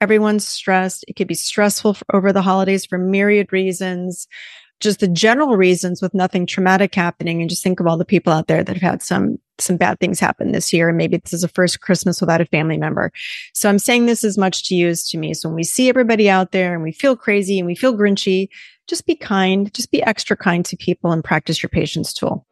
Everyone's stressed. It could be stressful for, over the holidays for myriad reasons, just the general reasons with nothing traumatic happening. And just think of all the people out there that have had some, some bad things happen this year. And maybe this is a first Christmas without a family member. So I'm saying this as much to you as to me. So when we see everybody out there and we feel crazy and we feel grinchy, just be kind, just be extra kind to people and practice your patience tool.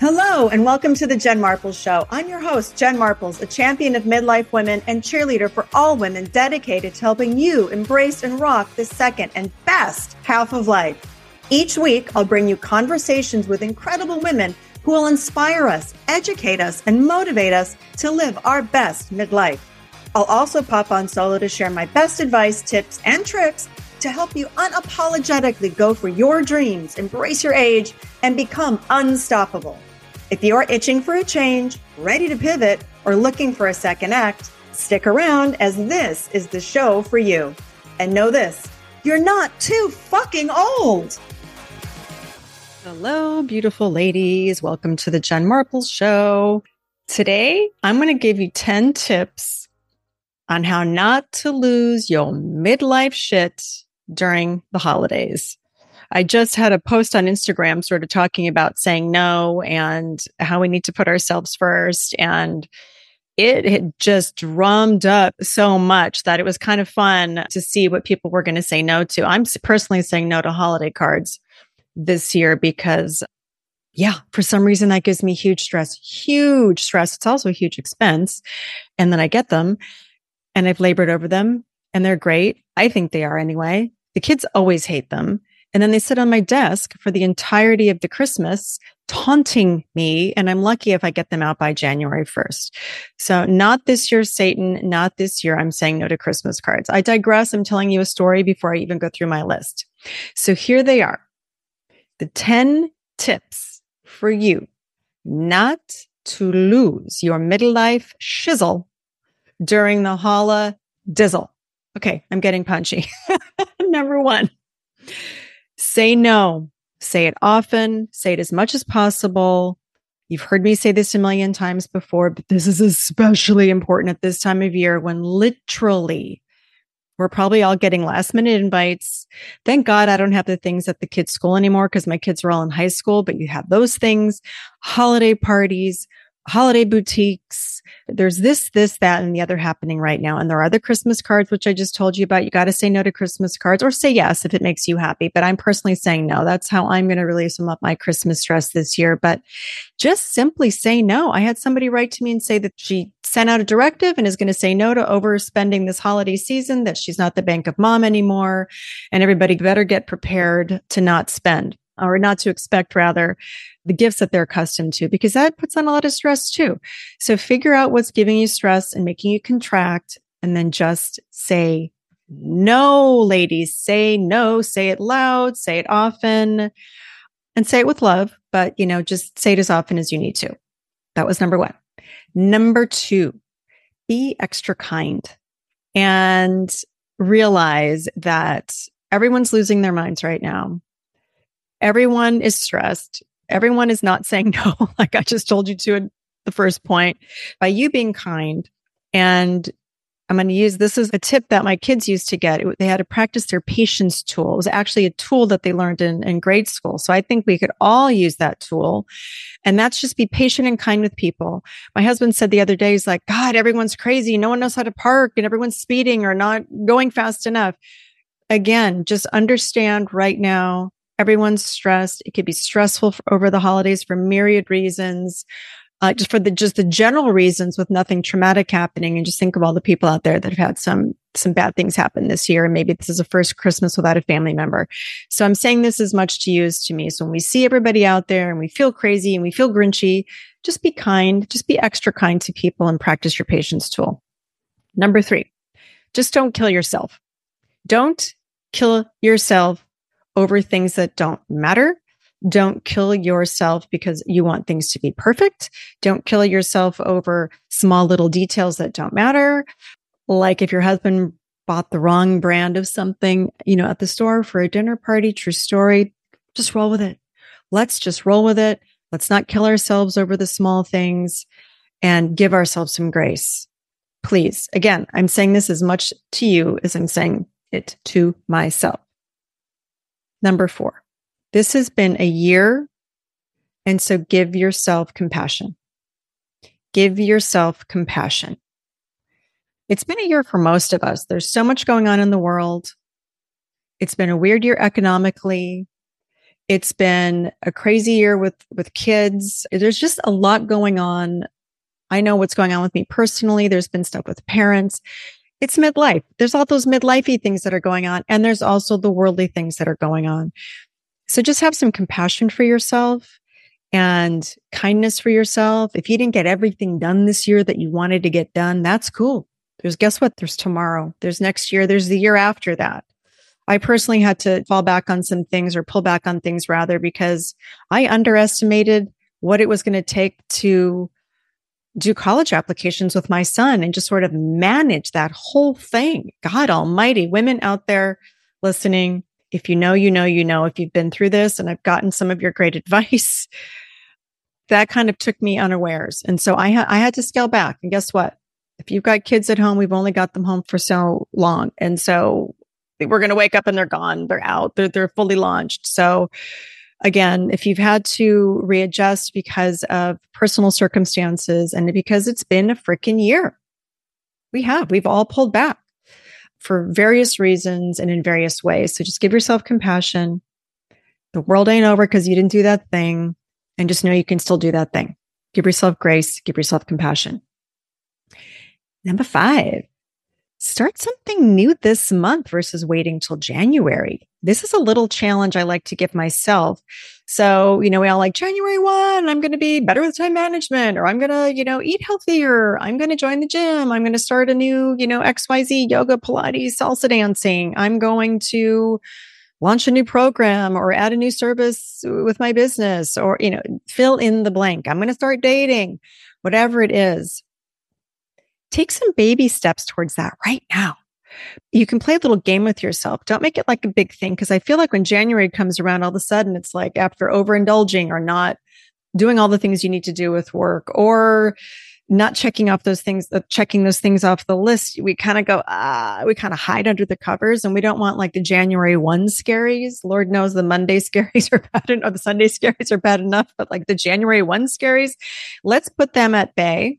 Hello, and welcome to the Jen Marples Show. I'm your host, Jen Marples, a champion of midlife women and cheerleader for all women dedicated to helping you embrace and rock the second and best half of life. Each week, I'll bring you conversations with incredible women who will inspire us, educate us, and motivate us to live our best midlife. I'll also pop on solo to share my best advice, tips, and tricks to help you unapologetically go for your dreams, embrace your age, and become unstoppable. If you're itching for a change, ready to pivot, or looking for a second act, stick around as this is the show for you. And know this you're not too fucking old. Hello, beautiful ladies. Welcome to the Jen Marple Show. Today, I'm going to give you 10 tips on how not to lose your midlife shit during the holidays. I just had a post on Instagram sort of talking about saying no and how we need to put ourselves first. And it had just drummed up so much that it was kind of fun to see what people were going to say no to. I'm personally saying no to holiday cards this year because yeah, for some reason that gives me huge stress, huge stress. It's also a huge expense. And then I get them and I've labored over them and they're great. I think they are anyway. The kids always hate them. And then they sit on my desk for the entirety of the Christmas, taunting me. And I'm lucky if I get them out by January 1st. So not this year, Satan, not this year. I'm saying no to Christmas cards. I digress. I'm telling you a story before I even go through my list. So here they are. The 10 tips for you not to lose your midlife shizzle during the holla dizzle. Okay, I'm getting punchy. Number one, say no. Say it often, say it as much as possible. You've heard me say this a million times before, but this is especially important at this time of year when literally we're probably all getting last minute invites. Thank God I don't have the things at the kids' school anymore because my kids are all in high school, but you have those things, holiday parties, holiday boutiques. There's this, this, that, and the other happening right now. And there are the Christmas cards, which I just told you about. You got to say no to Christmas cards or say yes if it makes you happy. But I'm personally saying no. That's how I'm going to release some of my Christmas stress this year. But just simply say no. I had somebody write to me and say that she sent out a directive and is going to say no to overspending this holiday season, that she's not the bank of mom anymore. And everybody better get prepared to not spend or not to expect rather the gifts that they're accustomed to, because that puts on a lot of stress too. So figure out what's giving you stress and making you contract and then just say no, ladies, say no, say it loud, say it often and say it with love, but you know, just say it as often as you need to. That was number one. Number two, be extra kind and realize that everyone's losing their minds right now. Everyone is stressed. Everyone is not saying no, like I just told you to in the first point. By you being kind, and I'm going to use this as a tip that my kids used to get. They had to practice their patience tool. It was actually a tool that they learned in, in grade school. So I think we could all use that tool. And that's just be patient and kind with people. My husband said the other day, he's like, God, everyone's crazy. No one knows how to park and everyone's speeding or not going fast enough. Again, just understand right now everyone's stressed. It could be stressful for, over the holidays for myriad reasons. Uh, just for the just the general reasons with nothing traumatic happening. And just think of all the people out there that have had some some bad things happen this year. And maybe this is a first christmas without a family member. So i'm saying this as much to you as to me. So when we see everybody out there and we feel crazy and we feel grinchy just be kind just be extra kind to people and practice your patience tool. Number three just don't kill yourself. Don't kill yourself over things that don't matter. Don't kill yourself because you want things to be perfect. Don't kill yourself over small little details that don't matter. Like if your husband bought the wrong brand of something, you know, at the store for a dinner party, true story, just roll with it. Let's just roll with it. Let's not kill ourselves over the small things and give ourselves some grace. Please. Again, I'm saying this as much to you as I'm saying it to myself. Number four, this has been a year. And so give yourself compassion. Give yourself compassion. It's been a year for most of us. There's so much going on in the world. It's been a weird year economically. It's been a crazy year with, with kids. There's just a lot going on. I know what's going on with me personally. There's been stuff with parents. It's midlife. There's all those midlifey things that are going on. And there's also the worldly things that are going on. So just have some compassion for yourself and kindness for yourself. If you didn't get everything done this year that you wanted to get done, that's cool. There's guess what? There's tomorrow. There's next year. There's the year after that. I personally had to fall back on some things or pull back on things rather because I underestimated what it was going to take to do college applications with my son and just sort of manage that whole thing. God almighty, women out there listening, if you know, you know, you know, if you've been through this and I've gotten some of your great advice, that kind of took me unawares. And so I, ha- I had to scale back. And guess what? If you've got kids at home, we've only got them home for so long. And so we're going to wake up and they're gone. They're out. They're, they're fully launched. So again, if you've had to readjust because of personal circumstances and because it's been a freaking year, we have, we've all pulled back for various reasons and in various ways. So just give yourself compassion. The world ain't over because you didn't do that thing. And just know you can still do that thing. Give yourself grace, give yourself compassion. Number five, start something new this month versus waiting till January. This is a little challenge I like to give myself. So, you know, we all like January 1, I'm going to be better with time management, or I'm going to, you know, eat healthier. I'm going to join the gym. I'm going to start a new, you know, XYZ yoga, Pilates, salsa dancing. I'm going to launch a new program or add a new service with my business or, you know, fill in the blank. I'm going to start dating, whatever it is take some baby steps towards that right now. You can play a little game with yourself. Don't make it like a big thing. Cause I feel like when January comes around, all of a sudden it's like after overindulging or not doing all the things you need to do with work or not checking off those things, uh, checking those things off the list, we kind of go, ah, we kind of hide under the covers and we don't want like the January 1 scaries. Lord knows the Monday scaries are bad enough, or the Sunday scaries are bad enough, but like the January 1 scaries, let's put them at bay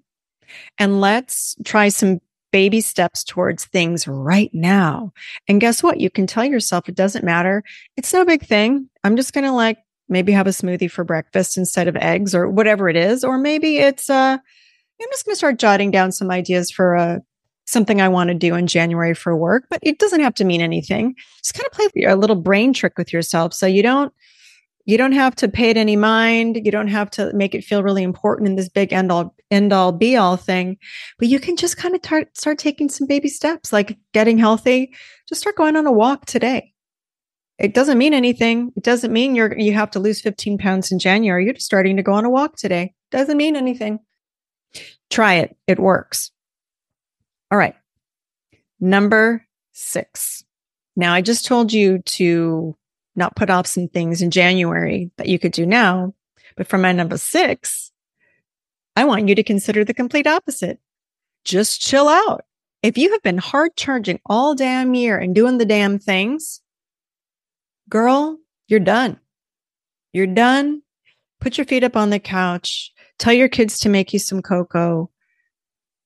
and let's try some baby steps towards things right now. And guess what? You can tell yourself it doesn't matter. It's no big thing. I'm just going to like maybe have a smoothie for breakfast instead of eggs or whatever it is. Or maybe it's, uh, I'm just going to start jotting down some ideas for uh, something I want to do in January for work, but it doesn't have to mean anything. Just kind of play a little brain trick with yourself so you don't you don't have to pay it any mind. You don't have to make it feel really important in this big end all, end all be all thing, but you can just kind of tar- start taking some baby steps, like getting healthy. Just start going on a walk today. It doesn't mean anything. It doesn't mean you're, you have to lose 15 pounds in January. You're just starting to go on a walk today. Doesn't mean anything. Try it. It works. All right. Number six. Now I just told you to not put off some things in January that you could do now. But for my number six, I want you to consider the complete opposite. Just chill out. If you have been hard charging all damn year and doing the damn things, girl, you're done. You're done. Put your feet up on the couch. Tell your kids to make you some cocoa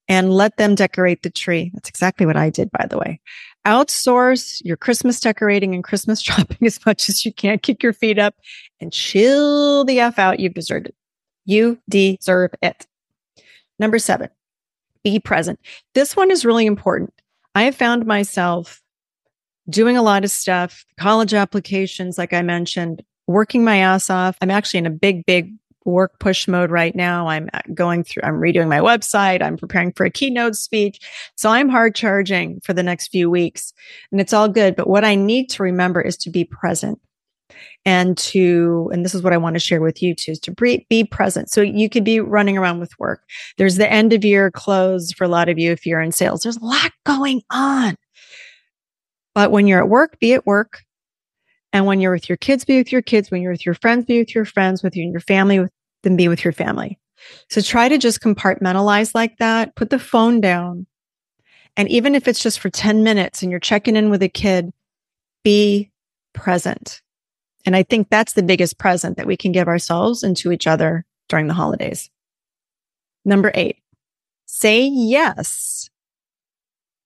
and let them decorate the tree. That's exactly what I did, by the way outsource your Christmas decorating and Christmas shopping as much as you can. Kick your feet up and chill the F out. You've deserved it. You deserve it. Number seven, be present. This one is really important. I have found myself doing a lot of stuff, college applications, like I mentioned, working my ass off. I'm actually in a big, big work push mode right now. I'm uh, going through, I'm redoing my website. I'm preparing for a keynote speech. So I'm hard charging for the next few weeks and it's all good. But what I need to remember is to be present and to, and this is what I want to share with you too, is to be, be present. So you could be running around with work. There's the end of year close for a lot of you if you're in sales. There's a lot going on. But when you're at work, be at work And when you're with your kids, be with your kids. When you're with your friends, be with your friends. With you and your family, then be with your family. So try to just compartmentalize like that. Put the phone down. And even if it's just for 10 minutes and you're checking in with a kid, be present. And I think that's the biggest present that we can give ourselves and to each other during the holidays. Number eight, say yes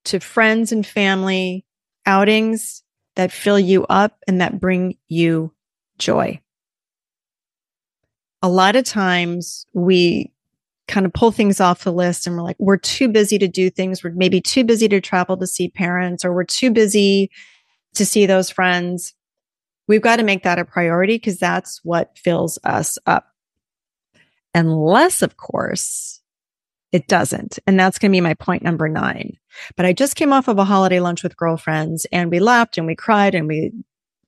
to friends and family outings that fill you up and that bring you joy. A lot of times we kind of pull things off the list and we're like, we're too busy to do things. We're maybe too busy to travel to see parents or we're too busy to see those friends. We've got to make that a priority because that's what fills us up. Unless, of course, it doesn't. And that's going to be my point number nine. But I just came off of a holiday lunch with girlfriends and we laughed and we cried and we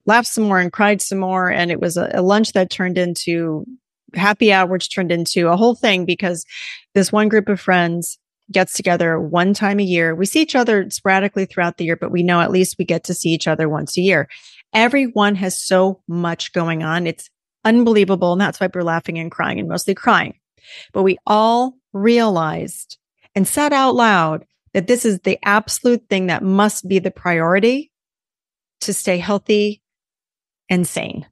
laughed some more and cried some more. And it was a, a lunch that turned into happy hour, which turned into a whole thing because this one group of friends gets together one time a year. We see each other sporadically throughout the year, but we know at least we get to see each other once a year. Everyone has so much going on. It's unbelievable. And that's why we're laughing and crying and mostly crying. But we all realized and said out loud that this is the absolute thing that must be the priority to stay healthy and sane.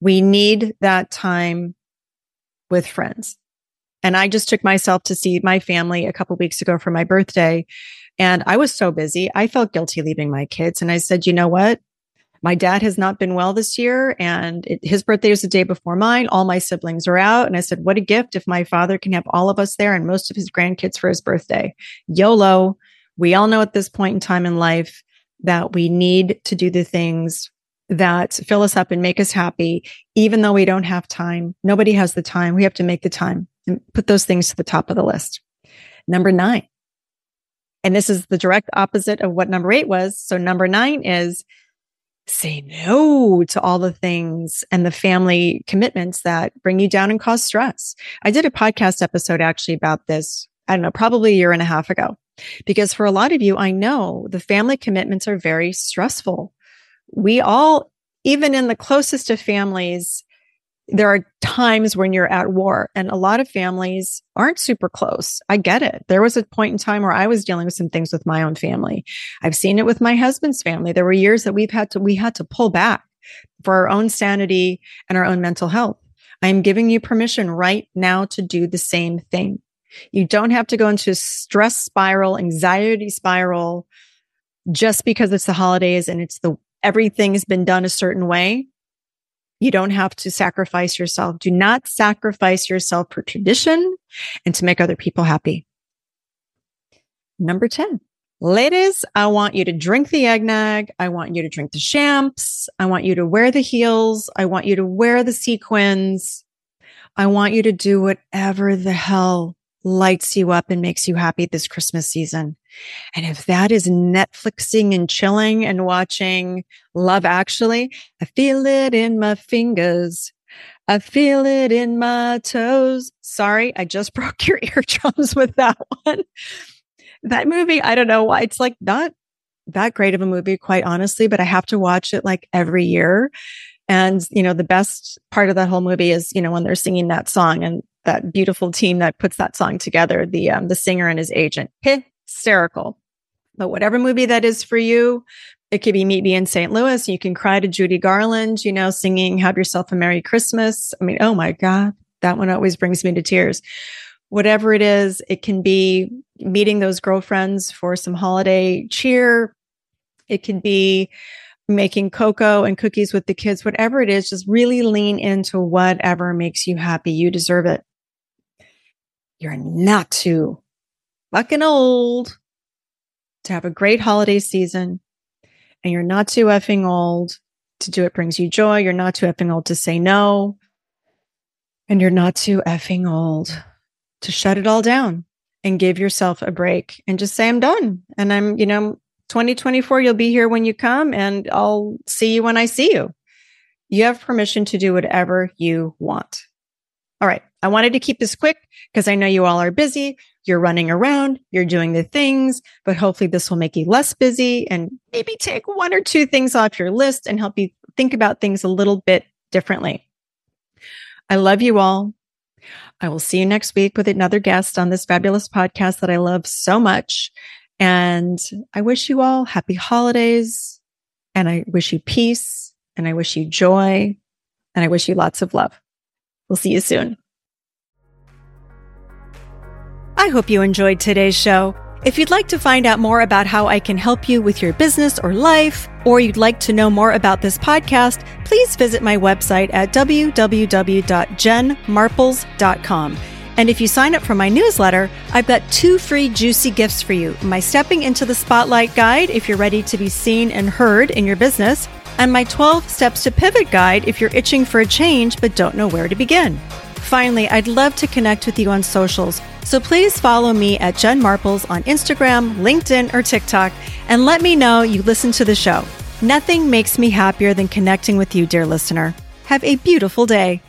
We need that time with friends. And I just took myself to see my family a couple weeks ago for my birthday. And I was so busy. I felt guilty leaving my kids. And I said, you know what? My dad has not been well this year and it, his birthday is the day before mine. All my siblings are out. And I said, what a gift if my father can have all of us there and most of his grandkids for his birthday. YOLO. We all know at this point in time in life that we need to do the things that fill us up and make us happy, even though we don't have time. Nobody has the time. We have to make the time and put those things to the top of the list. Number nine. And this is the direct opposite of what number eight was. So number nine is say no to all the things and the family commitments that bring you down and cause stress. I did a podcast episode actually about this. I don't know, probably a year and a half ago, because for a lot of you, I know the family commitments are very stressful we all, even in the closest of families, there are times when you're at war and a lot of families aren't super close. I get it. There was a point in time where I was dealing with some things with my own family. I've seen it with my husband's family. There were years that we've had to, we had to pull back for our own sanity and our own mental health. I am giving you permission right now to do the same thing. You don't have to go into a stress spiral, anxiety spiral just because it's the holidays and it's the everything's been done a certain way. You don't have to sacrifice yourself. Do not sacrifice yourself for tradition and to make other people happy. Number 10. Ladies, I want you to drink the eggnog. I want you to drink the champs. I want you to wear the heels. I want you to wear the sequins. I want you to do whatever the hell lights you up and makes you happy this Christmas season. And if that is Netflixing and chilling and watching Love Actually, I feel it in my fingers. I feel it in my toes. Sorry, I just broke your eardrums with that one. That movie, I don't know why it's like not that great of a movie, quite honestly, but I have to watch it like every year. And, you know, the best part of that whole movie is, you know, when they're singing that song and that beautiful team that puts that song together, the, um, the singer and his agent hysterical. But whatever movie that is for you, it could be Meet Me in St. Louis. You can cry to Judy Garland, you know, singing Have Yourself a Merry Christmas. I mean, oh my God, that one always brings me to tears. Whatever it is, it can be meeting those girlfriends for some holiday cheer. It can be making cocoa and cookies with the kids, whatever it is, just really lean into whatever makes you happy. You deserve it. You're not too fucking old to have a great holiday season and you're not too effing old to do it brings you joy. You're not too effing old to say no. And you're not too effing old to shut it all down and give yourself a break and just say, I'm done. And I'm, you know, 2024, you'll be here when you come and I'll see you when I see you. You have permission to do whatever you want. All right. I wanted to keep this quick because I know you all are busy. You're running around, you're doing the things, but hopefully this will make you less busy and maybe take one or two things off your list and help you think about things a little bit differently. I love you all. I will see you next week with another guest on this fabulous podcast that I love so much. And I wish you all happy holidays and I wish you peace and I wish you joy and I wish you lots of love. We'll see you soon. I hope you enjoyed today's show. If you'd like to find out more about how I can help you with your business or life, or you'd like to know more about this podcast, please visit my website at www.jenmarples.com. And if you sign up for my newsletter, I've got two free juicy gifts for you my Stepping into the Spotlight guide if you're ready to be seen and heard in your business, and my 12 Steps to Pivot guide if you're itching for a change but don't know where to begin. Finally, I'd love to connect with you on socials, so please follow me at Jen Marples on Instagram, LinkedIn, or TikTok, and let me know you listen to the show. Nothing makes me happier than connecting with you, dear listener. Have a beautiful day.